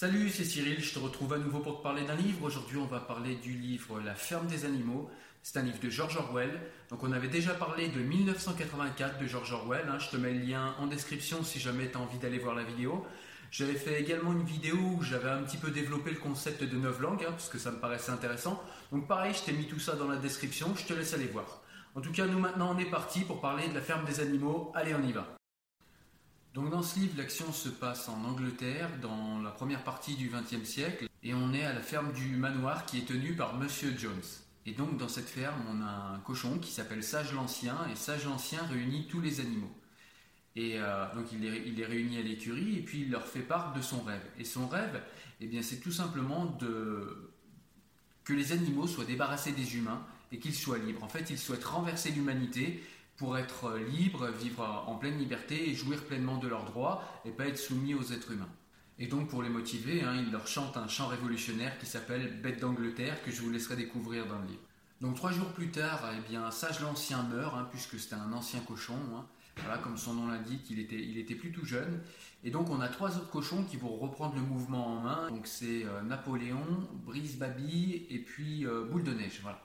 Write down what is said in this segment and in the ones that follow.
Salut, c'est Cyril, je te retrouve à nouveau pour te parler d'un livre. Aujourd'hui, on va parler du livre La ferme des animaux. C'est un livre de George Orwell. Donc, on avait déjà parlé de 1984 de George Orwell. hein. Je te mets le lien en description si jamais tu as envie d'aller voir la vidéo. J'avais fait également une vidéo où j'avais un petit peu développé le concept de neuf langues, hein, parce que ça me paraissait intéressant. Donc, pareil, je t'ai mis tout ça dans la description. Je te laisse aller voir. En tout cas, nous maintenant, on est parti pour parler de la ferme des animaux. Allez, on y va. Donc dans ce livre, l'action se passe en Angleterre, dans la première partie du XXe siècle, et on est à la ferme du manoir qui est tenue par Monsieur Jones. Et donc dans cette ferme, on a un cochon qui s'appelle Sage l'Ancien, et Sage l'Ancien réunit tous les animaux. Et euh, donc il les, il les réunit à l'écurie, et puis il leur fait part de son rêve. Et son rêve, eh bien c'est tout simplement de... que les animaux soient débarrassés des humains, et qu'ils soient libres. En fait, il souhaite renverser l'humanité, pour être libre, vivre en pleine liberté et jouir pleinement de leurs droits et pas être soumis aux êtres humains. Et donc pour les motiver, hein, il leur chante un chant révolutionnaire qui s'appelle Bête d'Angleterre que je vous laisserai découvrir dans le livre. Donc trois jours plus tard, eh bien Sage l'Ancien meurt hein, puisque c'était un ancien cochon. hein. Comme son nom l'indique, il était, il était plus tout jeune. Et donc on a trois autres cochons qui vont reprendre le mouvement en main. Donc c'est euh, Napoléon, Brise Baby et puis euh, Boule de Neige. Voilà.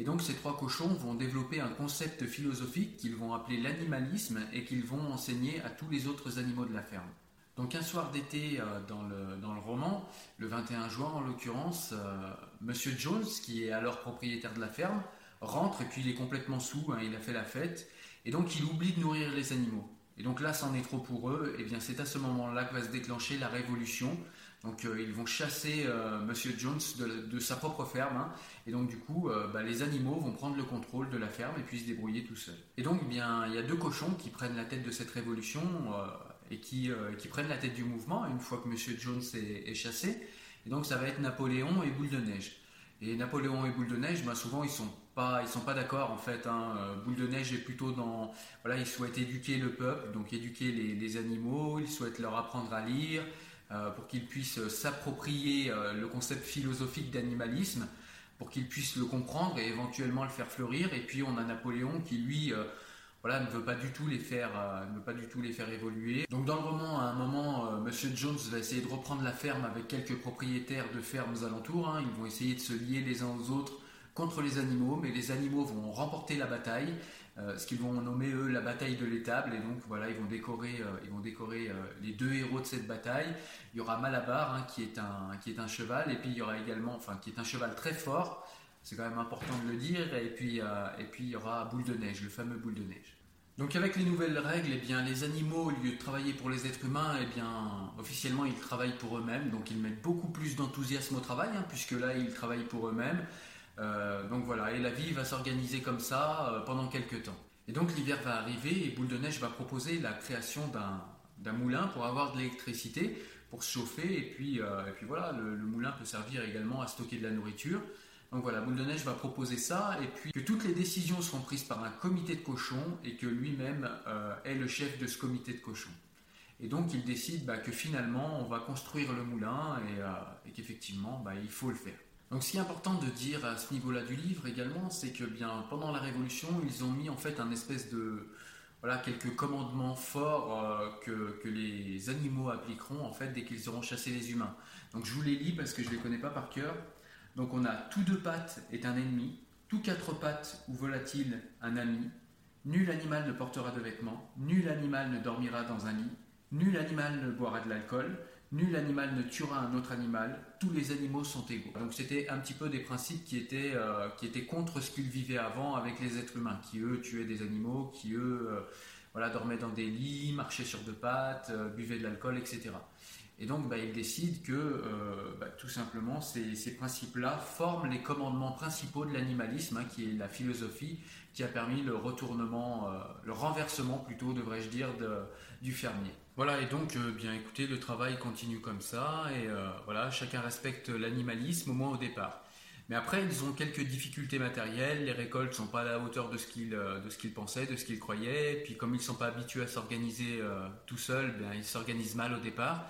Et donc ces trois cochons vont développer un concept philosophique qu'ils vont appeler l'animalisme et qu'ils vont enseigner à tous les autres animaux de la ferme. Donc un soir d'été euh, dans, le, roman, le 21 juin en l'occurrence, euh, Monsieur Jones, qui est alors propriétaire de la ferme, rentre et puis il est complètement sous, hein, il a fait la fête, et donc il oublie de nourrir les animaux. Et donc là, c'en est trop pour eux, et bien c'est à ce moment-là que va se déclencher la révolution. Donc euh, ils vont chasser euh, Monsieur Jones de, sa propre ferme, hein. et donc du coup, euh, bah, les animaux vont prendre le contrôle de la ferme et puis se débrouiller tout seuls. Et donc, eh bien, il y a deux cochons qui prennent la tête de cette révolution euh, et qui, prennent la tête du mouvement une fois que Monsieur Jones est, est chassé. Et donc, ça va être Napoléon et Boule de Neige. Et Napoléon et Boule de Neige, bah, souvent ils sont pas, ils sont pas d'accord en fait. hein. Euh, Boule de Neige est plutôt dans, voilà, il souhaite éduquer le peuple, donc éduquer les, animaux. Il souhaite leur apprendre à lire euh, pour qu'ils puissent s'approprier euh, le concept philosophique d'animalisme, pour qu'ils puissent le comprendre et éventuellement le faire fleurir. Et puis on a Napoléon qui lui voilà, ne veut pas du tout les faire, ne veut pas du tout les faire évoluer. Donc dans le roman, à un moment, euh, Monsieur Jones va essayer de reprendre la ferme avec quelques propriétaires de fermes alentours. hein. Ils vont essayer de se lier les uns aux autres contre les animaux, mais les animaux vont remporter la bataille, euh, ce qu'ils vont nommer eux la bataille de l'étable. Et donc voilà, ils vont décorer, euh, ils vont décorer euh, les deux héros de cette bataille. Il y aura Malabar hein, qui est un qui est un cheval, et puis il y aura également, enfin qui est un cheval très fort. C'est quand même important de le dire. Et puis, et puis il y aura Boule de Neige, le fameux Boule de Neige. Donc avec les nouvelles règles, eh bien, les animaux, au lieu de travailler pour les êtres humains, eh bien, officiellement, ils travaillent pour eux-mêmes. Donc ils mettent beaucoup plus d'enthousiasme au travail, hein, puisque là, ils travaillent pour eux-mêmes. Euh, donc voilà, et la vie va s'organiser comme ça euh, pendant quelques temps. Et donc l'hiver va arriver et Boule de Neige va proposer la création d'un moulin pour avoir de l'électricité, pour se chauffer. Et puis, euh, voilà, le, moulin peut servir également à stocker de la nourriture. Donc voilà, Boule de Neige va proposer ça, et puis que toutes les décisions seront prises par un comité de cochons, et que lui-même est le chef de ce comité de cochons. Et donc il décide bah, que finalement on va construire le moulin, et, et qu'effectivement bah, il faut le faire. Donc ce qui est important de dire à ce niveau-là du livre également, c'est que pendant la Révolution, ils ont mis en fait un espèce de voilà quelques commandements forts euh, que, les animaux appliqueront en fait dès qu'ils auront chassé les humains. Donc je vous les lis parce que je ne les connais pas par cœur. Donc on a tout deux pattes est un ennemi, tout quatre pattes ou volatile un ami, nul animal ne portera de vêtements, nul animal ne dormira dans un lit, nul animal ne boira de l'alcool, Nul animal ne tuera un autre animal, tous les animaux sont égaux. Donc c'était un petit peu des principes qui étaient, euh, qui étaient contre ce qu'ils vivaient avant avec les êtres humains, qui eux tuaient des animaux, qui eux euh, voilà, dormaient dans des lits, marchaient sur deux pattes, euh, buvaient de l'alcool, etc. Et donc bah, ils décident que bah, tout simplement ces, ces principes-là forment les commandements principaux de l'animalisme, hein, qui est la philosophie qui a permis le retournement, le renversement plutôt, devrais-je dire, du fermier. Voilà, et donc, euh, bien écoutez, le travail continue comme ça, et euh, voilà, chacun respecte l'animalisme, au moins au départ. Mais après, ils ont quelques difficultés matérielles, les récoltes ne sont pas à la hauteur de ce qu'ils euh, qu'ils pensaient, de ce qu'ils croyaient, et puis comme ils ne sont pas habitués à s'organiser tout seuls, bien, ils s'organisent mal au départ.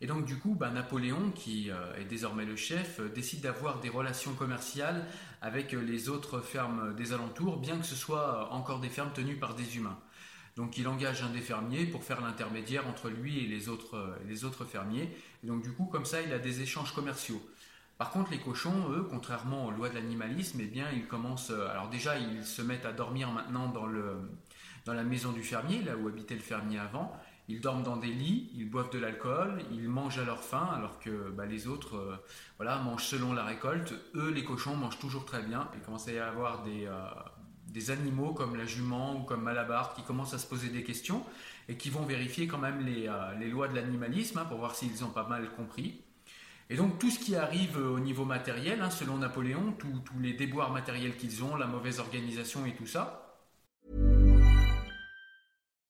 Et donc du coup, ben, Napoléon, qui est désormais le chef, décide d'avoir des relations commerciales avec les autres fermes des alentours, bien que ce soit encore des fermes tenues par des humains. Donc il engage un des fermiers pour faire l'intermédiaire entre lui et les autres, euh, les autres fermiers. Et donc du coup, comme ça, il a des échanges commerciaux. Par contre, les cochons, eux, contrairement aux lois de l'animalisme, eh bien, ils commencent. Euh, alors déjà, ils se mettent à dormir maintenant dans, le, dans la maison du fermier, là où habitait le fermier avant. Ils dorment dans des lits, ils boivent de l'alcool, ils mangent à leur faim, alors que bah, les autres, euh, voilà, mangent selon la récolte. Eux, les cochons, mangent toujours très bien. Il commence à y avoir des, des animaux comme la jument ou comme Malabar qui commencent à se poser des questions et qui vont vérifier quand même les, euh, lois de l'animalisme hein, pour voir s'ils ont pas mal compris. Et donc tout ce qui arrive au niveau matériel, hein, selon Napoléon, tous les déboires matériels qu'ils ont, la mauvaise organisation et tout ça.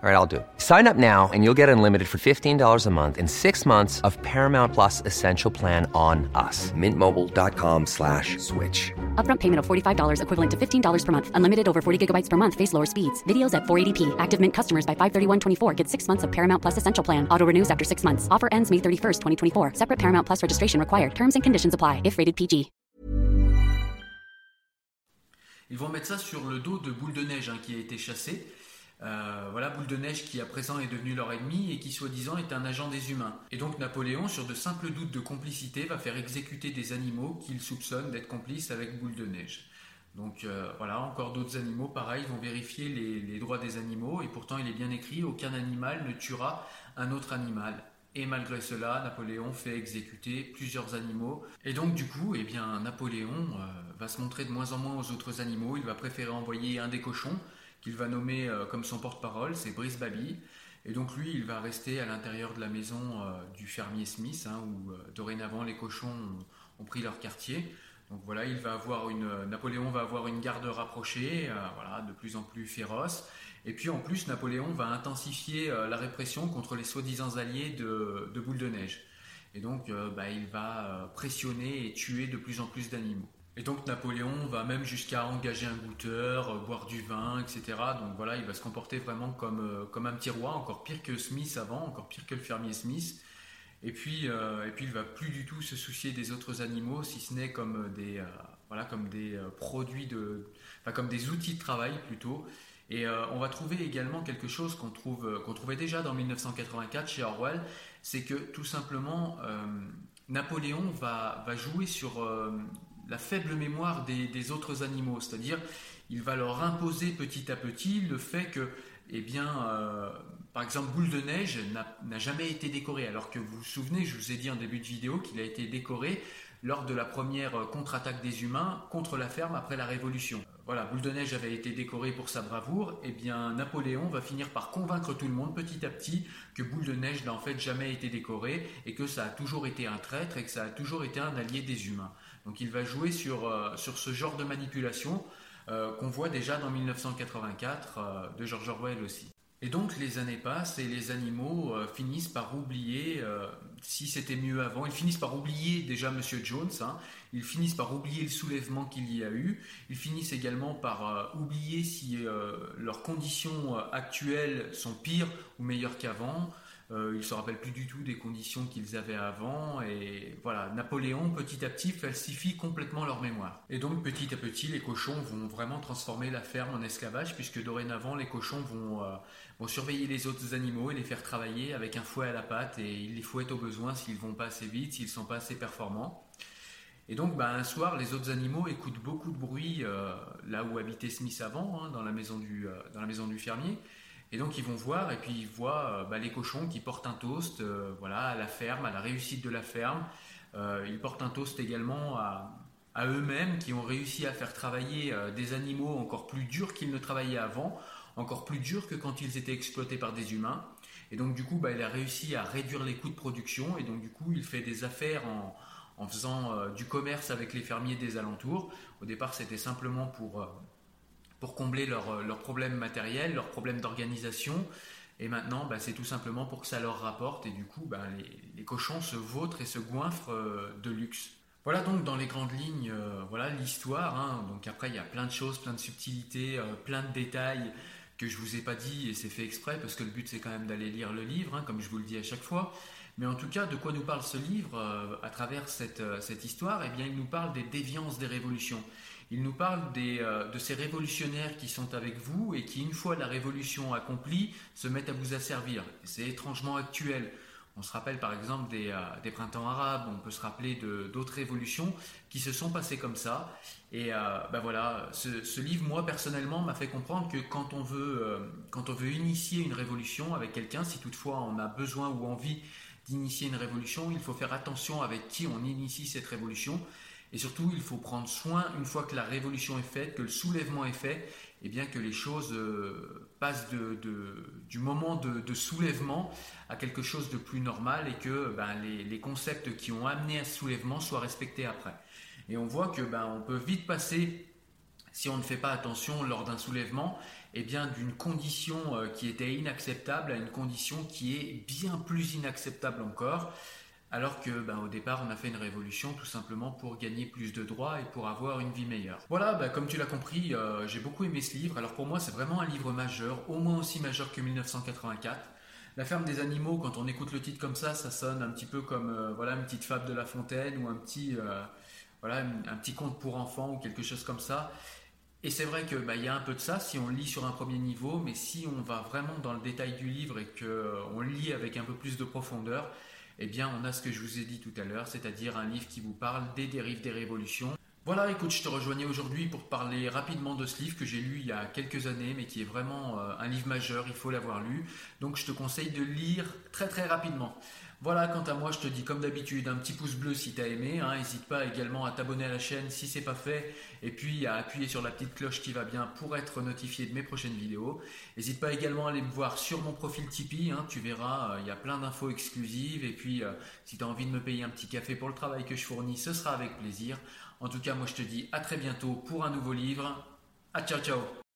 All right, I'll do it. Sign up now and you'll get unlimited for $15 a month in six months of Paramount Plus Essential Plan on us. Mintmobile.com slash switch. Upfront payment of $45 equivalent to $15 per month. Unlimited over 40 gigabytes per month. Face lower speeds. Videos at 480p. Active Mint customers by 531.24 get six months of Paramount Plus Essential Plan. Auto renews after six months. Offer ends May 31st, 2024. Separate Paramount Plus registration required. Terms and conditions apply if rated PG. Ils vont mettre ça sur le dos de Boule de Neige hein, qui a été chassé. Euh, voilà, Boule de Neige qui à présent est devenu leur ennemi et qui soi-disant est un agent des humains. Et donc Napoléon, sur de simples doutes de complicité, va faire exécuter des animaux qu'il soupçonne d'être complices avec Boule de Neige. Donc euh, voilà, encore d'autres animaux, pareil, vont vérifier les, droits des animaux, et pourtant il est bien écrit, aucun animal ne tuera un autre animal. Et malgré cela, Napoléon fait exécuter plusieurs animaux. Et donc du coup, eh bien, Napoléon euh, va se montrer de moins en moins aux autres animaux, il va préférer envoyer un des cochons, qu'il va nommer euh, comme son porte-parole, c'est Brice Baby. Et donc lui, il va rester à l'intérieur de la maison euh, du fermier Smith, hein, où euh, dorénavant les cochons ont, pris leur quartier. Donc voilà, il va avoir une, Napoléon va avoir une garde rapprochée, voilà, de plus en plus féroce. Et puis en plus, Napoléon va intensifier la répression contre les soi-disant alliés de, de, Boule de Neige. Et donc, bah, il va pressionner et tuer de plus en plus d'animaux. Et donc Napoléon va même jusqu'à engager un goûteur, euh, boire du vin, etc. Donc voilà, il va se comporter vraiment comme, euh, comme un petit roi, encore pire que Smith avant, encore pire que le fermier Smith. Et puis, euh, et puis il va plus du tout se soucier des autres animaux, si ce n'est comme des, voilà, comme des produits de, enfin, comme des outils de travail plutôt. Et on va trouver également quelque chose qu'on trouve, qu'on trouvait déjà dans 1984 chez Orwell, c'est que tout simplement Napoléon va, va jouer sur la faible mémoire des, autres animaux, c'est-à-dire il va leur imposer petit à petit le fait que, eh bien, euh, par exemple, Boule de Neige n'a jamais été décoré, alors que vous vous souvenez, je vous ai dit en début de vidéo qu'il a été décoré lors de la première contre-attaque des humains contre la ferme après la Révolution. Voilà, Boule de Neige avait été décoré pour sa bravoure, et eh bien Napoléon va finir par convaincre tout le monde petit à petit que Boule de Neige n'a en fait jamais été décoré et que ça a toujours été un traître et que ça a toujours été un allié des humains. Donc il va jouer sur, euh, ce genre de manipulation euh, qu'on voit déjà dans 1984 euh, de George Orwell aussi. Et donc les années passent et les animaux finissent par oublier si c'était mieux avant. Ils finissent par oublier déjà Monsieur Jones. Hein. Ils finissent par oublier le soulèvement qu'il y a eu. Ils finissent également par oublier si leurs conditions actuelles sont pires ou meilleures qu'avant. Euh, ils se rappellent plus du tout des conditions qu'ils avaient avant. Et voilà, Napoléon, petit à petit, falsifie complètement leur mémoire. Et donc, petit à petit, les cochons vont vraiment transformer la ferme en esclavage, puisque dorénavant, les cochons vont, euh, surveiller les autres animaux et les faire travailler avec un fouet à la patte. Et ils les fouettent au besoin s'ils vont pas assez vite, s'ils sont pas assez performants. Et donc, bah, un soir, les autres animaux écoutent beaucoup de bruit euh, là où habitait Smith avant, hein, dans, la maison du, dans la maison du fermier. Et donc ils vont voir et puis ils voient euh, bah, les cochons qui portent un toast euh, voilà, à la ferme, à la réussite de la ferme. Euh, ils portent un toast également à, eux-mêmes qui ont réussi à faire travailler des animaux encore plus durs qu'ils ne travaillaient avant, encore plus durs que quand ils étaient exploités par des humains. Et donc du coup, bah, il a réussi à réduire les coûts de production et donc du coup, il fait des affaires en, en faisant du commerce avec les fermiers des alentours. Au départ, c'était simplement pour pour combler leurs leur problèmes matériels, leurs problèmes d'organisation. Et maintenant, bah, c'est tout simplement pour que ça leur rapporte. Et du coup, bah, les, cochons se vautrent et se goinfrent euh, de luxe. Voilà donc dans les grandes lignes, euh, voilà l'histoire. Hein. Donc après, il y a plein de choses, plein de subtilités, euh, plein de détails que je vous ai pas dit et c'est fait exprès parce que le but c'est quand même d'aller lire le livre, hein, comme je vous le dis à chaque fois. Mais en tout cas, de quoi nous parle ce livre à travers cette, cette histoire? Eh bien, il nous parle des déviances des révolutions. Il nous parle euh, de ces révolutionnaires qui sont avec vous et qui, une fois la révolution accomplie, se mettent à vous asservir. C'est étrangement actuel. On se rappelle par exemple des, euh, printemps arabes, on peut se rappeler d'autres révolutions qui se sont passées comme ça. Et euh, ben voilà, ce, livre, moi personnellement, m'a fait comprendre que quand on veut, quand on veut initier une révolution avec quelqu'un, si toutefois on a besoin ou envie d'initier une révolution, il faut faire attention avec qui on initie cette révolution et surtout, il faut prendre soin, une fois que la révolution est faite, que le soulèvement est fait, et eh bien que les choses euh, passent du moment de, soulèvement à quelque chose de plus normal et que ben, les, concepts qui ont amené à ce soulèvement soient respectés après. Et on voit que ben, on peut vite passer, si on ne fait pas attention lors d'un soulèvement, eh bien d'une condition euh, qui était inacceptable à une condition qui est bien plus inacceptable encore. Alors que, ben, au départ, on a fait une révolution tout simplement pour gagner plus de droits et pour avoir une vie meilleure. Voilà, ben, comme tu l'as compris, euh, j'ai beaucoup aimé ce livre. Alors pour moi, c'est vraiment un livre majeur, au moins aussi majeur que 1984. La ferme des animaux, quand on écoute le titre comme ça, ça sonne un petit peu comme euh, voilà une petite fable de La Fontaine ou un petit euh, voilà un petit conte pour enfants ou quelque chose comme ça. Et c'est vrai que il y a un peu de ça si on lit sur un premier niveau, mais si on va vraiment dans le détail du livre et qu'on lit avec un peu plus de profondeur, eh bien, on a ce que je vous ai dit tout à l'heure, c'est-à-dire un livre qui vous parle des dérives des révolutions. Voilà, écoute, je te rejoignais aujourd'hui pour parler rapidement de ce livre que j'ai lu il y a quelques années, mais qui est vraiment euh, un livre majeur, il faut l'avoir lu. Donc je te conseille de lire très très rapidement. Voilà, quant à moi, je te dis comme d'habitude un petit pouce bleu si tu as aimé. N'hésite pas également à t'abonner à la chaîne si c'est pas fait. Et puis à appuyer sur la petite cloche qui va bien pour être notifié de mes prochaines vidéos. N'hésite pas également à aller me voir sur mon profil Tipeee. Hein. tu verras, euh, il y a plein d'infos exclusives. Et puis euh, si tu as envie de me payer un petit café pour le travail que je fournis, ce sera avec plaisir. En tout cas, moi je te dis à très bientôt pour un nouveau livre. À ciao ciao